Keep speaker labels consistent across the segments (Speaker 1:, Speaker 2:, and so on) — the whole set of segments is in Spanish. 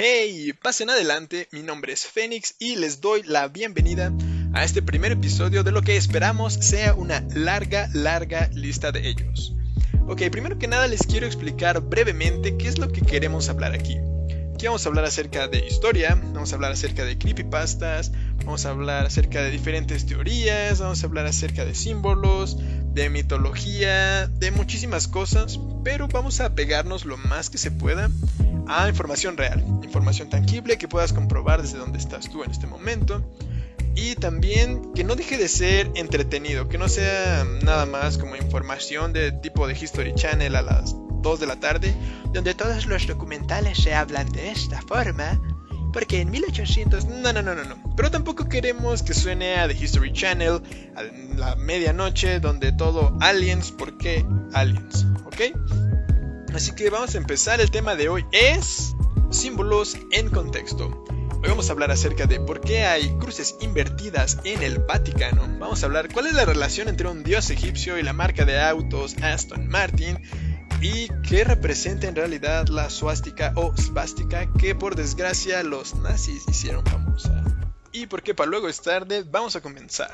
Speaker 1: Hey, pasen adelante, mi nombre es Fénix y les doy la bienvenida a este primer episodio de lo que esperamos sea una larga, larga lista de ellos. Ok, primero que nada les quiero explicar brevemente qué es lo que queremos hablar aquí. Aquí vamos a hablar acerca de historia, vamos a hablar acerca de creepypastas, vamos a hablar acerca de diferentes teorías, vamos a hablar acerca de símbolos, de mitología, de muchísimas cosas, pero vamos a pegarnos lo más que se pueda a información real, información tangible que puedas comprobar desde donde estás tú en este momento. Y también que no deje de ser entretenido, que no sea nada más como información de tipo de History Channel a las 2 de la tarde, donde todos los documentales se hablan de esta forma, porque en 1800... No, no, no, no, no. Pero tampoco queremos que suene a The History Channel a la medianoche, donde todo aliens, ¿por qué aliens? ¿Ok? Así que vamos a empezar. El tema de hoy es símbolos en contexto. Hoy vamos a hablar acerca de por qué hay cruces invertidas en el Vaticano. Vamos a hablar cuál es la relación entre un dios egipcio y la marca de autos Aston Martin. Y qué representa en realidad la suástica o svástica que por desgracia los nazis hicieron famosa. Y por qué para luego es tarde, vamos a comenzar.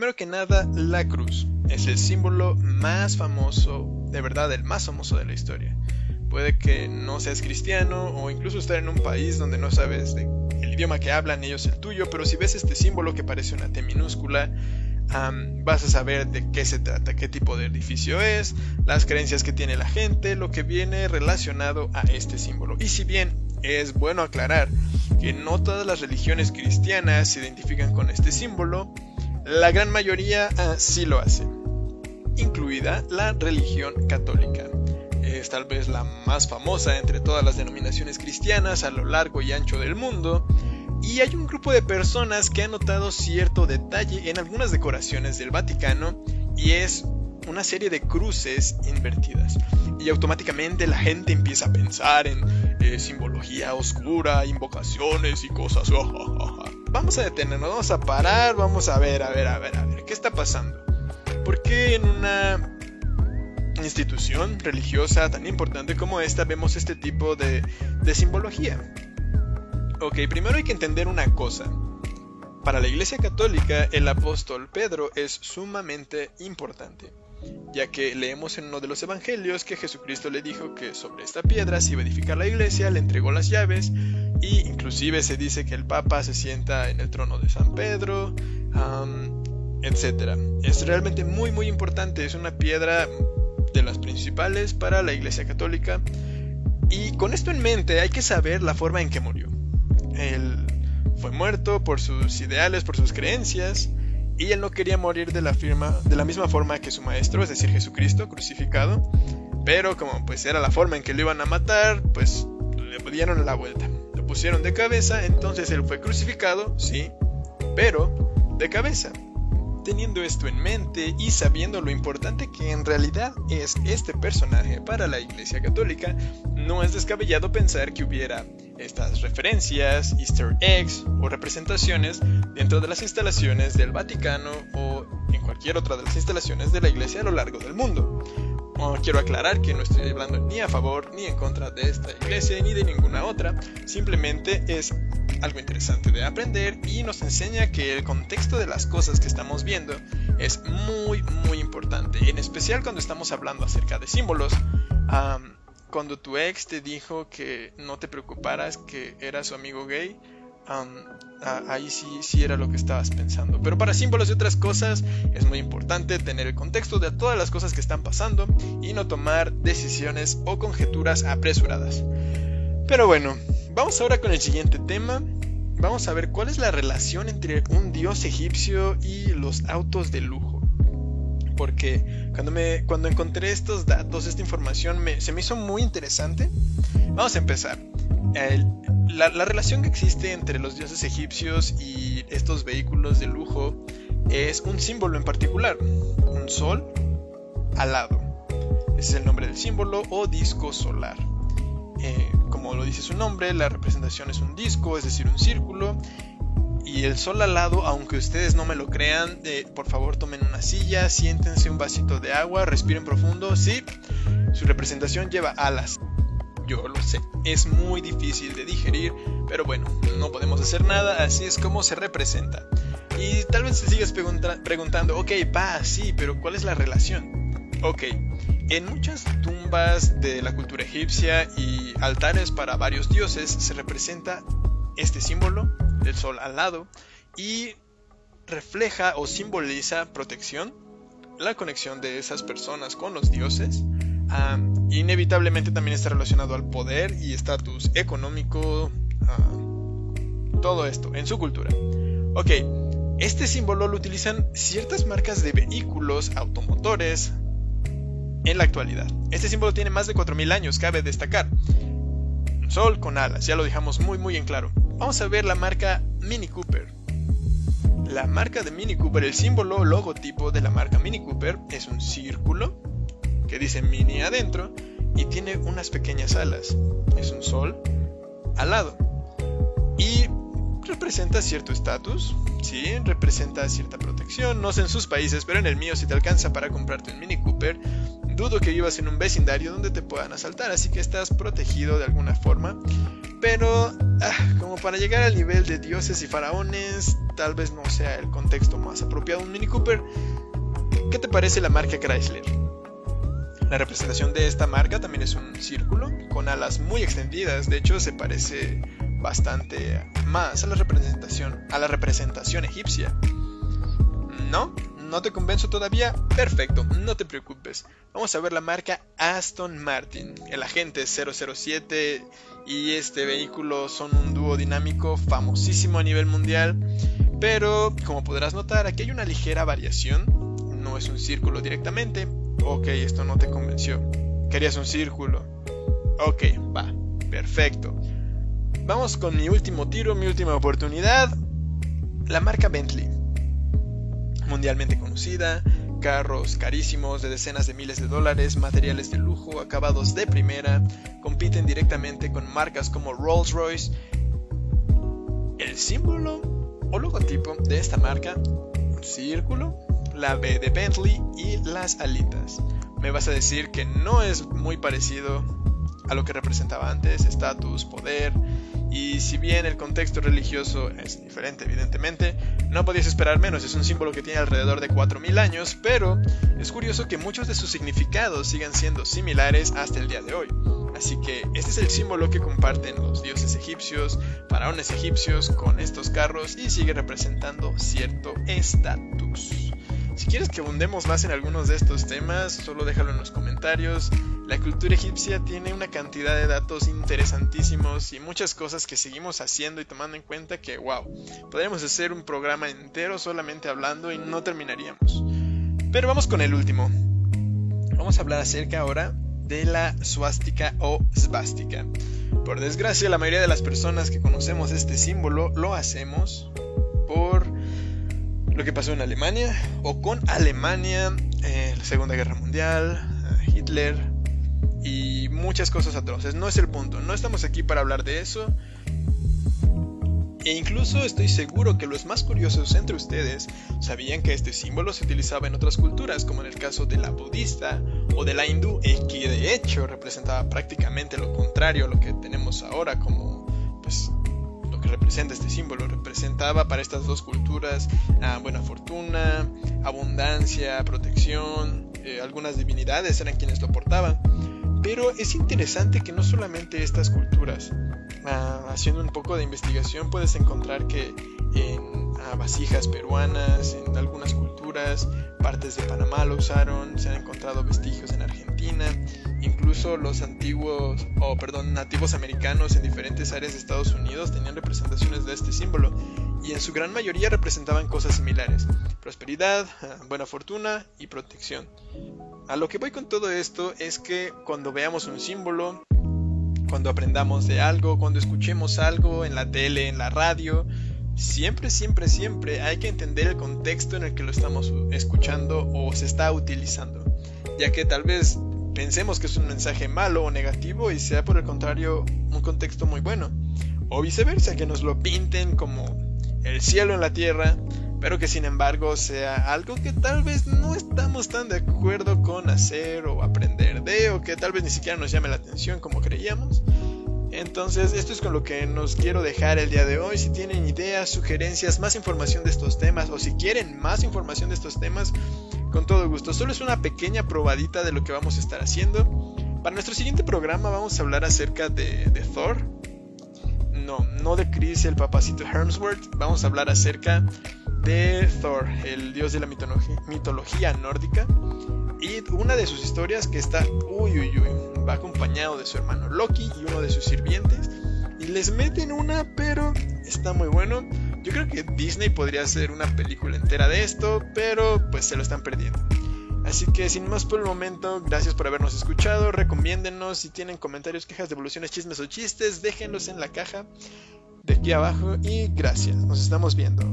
Speaker 1: Primero que nada, la cruz es el símbolo más famoso, de verdad el más famoso de la historia. Puede que no seas cristiano o incluso estar en un país donde no sabes el idioma que hablan ellos el tuyo, pero si ves este símbolo que parece una T minúscula, vas a saber de qué se trata, qué tipo de edificio es, las creencias que tiene la gente, lo que viene relacionado a este símbolo. Y si bien es bueno aclarar que no todas las religiones cristianas se identifican con este símbolo, la gran mayoría ah, sí lo hace, incluida la religión católica. Es tal vez la más famosa entre todas las denominaciones cristianas a lo largo y ancho del mundo, y hay un grupo de personas que han notado cierto detalle en algunas decoraciones del Vaticano, y es una serie de cruces invertidas. Y automáticamente la gente empieza a pensar en eh, simbología oscura, invocaciones y cosas. vamos a detenernos, vamos a parar, vamos a ver, a ver, a ver, a ver, ¿qué está pasando? ¿Por qué en una institución religiosa tan importante como esta vemos este tipo de, de simbología? Ok, primero hay que entender una cosa. Para la Iglesia Católica, el apóstol Pedro es sumamente importante, ya que leemos en uno de los evangelios que Jesucristo le dijo que sobre esta piedra se iba a edificar la iglesia, le entregó las llaves y inclusive se dice que el Papa se sienta en el trono de San Pedro, etc. Es realmente muy muy importante, es una piedra de las principales para la Iglesia Católica. Y con esto en mente hay que saber la forma en que murió. Él fue muerto por sus ideales, por sus creencias, y él no quería morir de la, firma, de la misma forma que su maestro, es decir, Jesucristo, crucificado. Pero como pues era la forma en que lo iban a matar, pues le dieron la vuelta pusieron de cabeza, entonces él fue crucificado, sí, pero de cabeza. Teniendo esto en mente y sabiendo lo importante que en realidad es este personaje para la Iglesia Católica, no es descabellado pensar que hubiera estas referencias, easter eggs o representaciones dentro de las instalaciones del Vaticano o en cualquier otra de las instalaciones de la Iglesia a lo largo del mundo quiero aclarar que no estoy hablando ni a favor ni en contra de esta iglesia ni de ninguna otra, simplemente es algo interesante de aprender y nos enseña que el contexto de las cosas que estamos viendo es muy muy importante, en especial cuando estamos hablando acerca de símbolos. Cuando tu ex te dijo que no te preocuparas que era su amigo gay, ahí sí, sí era lo que estabas pensando. Pero para símbolos y otras cosas es muy importante tener el contexto de todas las cosas que están pasando y no tomar decisiones o conjeturas apresuradas. Pero bueno, vamos ahora con el siguiente tema. Vamos a ver cuál es la relación entre un dios egipcio y los autos de lujo. Porque cuando, me, cuando encontré estos datos, esta información se me hizo muy interesante. Vamos a empezar. La, relación que existe entre los dioses egipcios y estos vehículos de lujo es un símbolo en particular, un sol alado. Ese es el nombre del símbolo o disco solar. Eh, como lo dice su nombre, la representación es un disco, es decir, un círculo. Y el sol al lado, aunque ustedes no me lo crean, eh, por favor tomen una silla, siéntense un vasito de agua, respiren profundo. Sí, su representación lleva alas. Yo lo sé, es muy difícil de digerir, pero bueno, no podemos hacer nada, así es como se representa. Y tal vez te sigas preguntando, ok, pa, sí, pero ¿cuál es la relación? Ok, en muchas tumbas de la cultura egipcia y altares para varios dioses se representa este símbolo del sol al lado y refleja o simboliza protección, la conexión de esas personas con los dioses. inevitablemente también está relacionado al poder y estatus económico, todo esto en su cultura. Ok, este símbolo lo utilizan ciertas marcas de vehículos automotores en la actualidad. Este símbolo tiene más de 4.000 años, cabe destacar. Sol con alas, ya lo dejamos muy muy en claro. Vamos a ver la marca Mini Cooper. La marca de Mini Cooper, el símbolo logotipo de la marca Mini Cooper es un círculo que dice Mini adentro y tiene unas pequeñas alas. Es un sol al lado. Y representa cierto estatus, sí, representa cierta protección, no sé en sus países, pero en el mío si te alcanza para comprarte un Mini Cooper, dudo que vivas en un vecindario donde te puedan asaltar, así que estás protegido de alguna forma. Pero, ah, como para llegar al nivel de dioses y faraones, tal vez no sea el contexto más apropiado un Mini Cooper. ¿Qué te parece la marca Chrysler? La representación de esta marca también es un círculo con alas muy extendidas, de hecho se parece bastante más a la representación, a la representación egipcia. ¿No? ¿No te convenzo todavía? Perfecto, no te preocupes. Vamos a ver la marca Aston Martin. El agente 007 y este vehículo son un dúo dinámico famosísimo a nivel mundial. Pero, como podrás notar, aquí hay una ligera variación. No es un círculo directamente. Ok, esto no te convenció. Querías un círculo. Ok, va, perfecto. Vamos con mi último tiro, mi última oportunidad. La marca Bentley. Mundialmente conocida, carros carísimos de decenas de miles de dólares, materiales de lujo, acabados de primera, compiten directamente con marcas como Rolls-Royce. El símbolo o logotipo de esta marca, un círculo, la B de Bentley y las alitas. Me vas a decir que no es muy parecido a lo que representaba antes, estatus, poder, y si bien el contexto religioso es diferente, evidentemente, no podías esperar menos, es un símbolo que tiene alrededor de 4.000 años, pero es curioso que muchos de sus significados sigan siendo similares hasta el día de hoy. Así que este es el símbolo que comparten los dioses egipcios, faraones egipcios con estos carros y sigue representando cierto estatus. Si quieres que abundemos más en algunos de estos temas, solo déjalo en los comentarios. La cultura egipcia tiene una cantidad de datos interesantísimos y muchas cosas que seguimos haciendo y tomando en cuenta que, wow, podríamos hacer un programa entero solamente hablando y no terminaríamos. Pero vamos con el último. Vamos a hablar acerca ahora de la suástica o svástica. Por desgracia, la mayoría de las personas que conocemos este símbolo lo hacemos por lo que pasó en Alemania o con Alemania, en la Segunda Guerra Mundial, Hitler, y muchas cosas atroces. No es el punto, no estamos aquí para hablar de eso. E incluso estoy seguro que los más curiosos entre ustedes sabían que este símbolo se utilizaba en otras culturas, como en el caso de la budista o de la hindú, y que de hecho representaba prácticamente lo contrario a lo que tenemos ahora como pues lo que representa este símbolo. Representaba para estas dos culturas buena fortuna, abundancia, protección, eh, algunas divinidades eran quienes lo portaban. Pero es interesante que no solamente estas culturas, ah, haciendo un poco de investigación puedes encontrar que en ah, vasijas peruanas, en algunas culturas, partes de Panamá lo usaron, se han encontrado vestigios en Argentina, incluso los antiguos, o perdón, nativos americanos en diferentes áreas de Estados Unidos tenían representaciones de este símbolo y en su gran mayoría representaban cosas similares, prosperidad, ah, buena fortuna y protección. A lo que voy con todo esto es que cuando veamos un símbolo, cuando aprendamos de algo, cuando escuchemos algo en la tele, en la radio, siempre, siempre, siempre hay que entender el contexto en el que lo estamos escuchando o se está utilizando, ya que tal vez pensemos que es un mensaje malo o negativo y sea por el contrario un contexto muy bueno, o viceversa, que nos lo pinten como el cielo en la tierra, pero que sin embargo sea algo que tal vez no estamos tan de acuerdo con hacer o aprender de, o que tal vez ni siquiera nos llame la atención como creíamos. Entonces, esto es con lo que nos quiero dejar el día de hoy. Si tienen ideas, sugerencias, más información de estos temas, o si quieren más información de estos temas, con todo gusto. Solo es una pequeña probadita de lo que vamos a estar haciendo. Para nuestro siguiente programa vamos a hablar acerca de, de Thor. No, no de Chris, el papacito Hermsworth. Vamos a hablar acerca de Thor, el dios de la mitología, nórdica. Y una de sus historias que está, uy, uy, uy, va acompañado de su hermano Loki y uno de sus sirvientes. Y les meten una, pero está muy bueno. Yo creo que Disney podría hacer una película entera de esto, pero pues se lo están perdiendo. Así que sin más por el momento, gracias por habernos escuchado, recomiéndenos si tienen comentarios, quejas, devoluciones, chismes o chistes, déjenlos en la caja de aquí abajo y gracias, nos estamos viendo.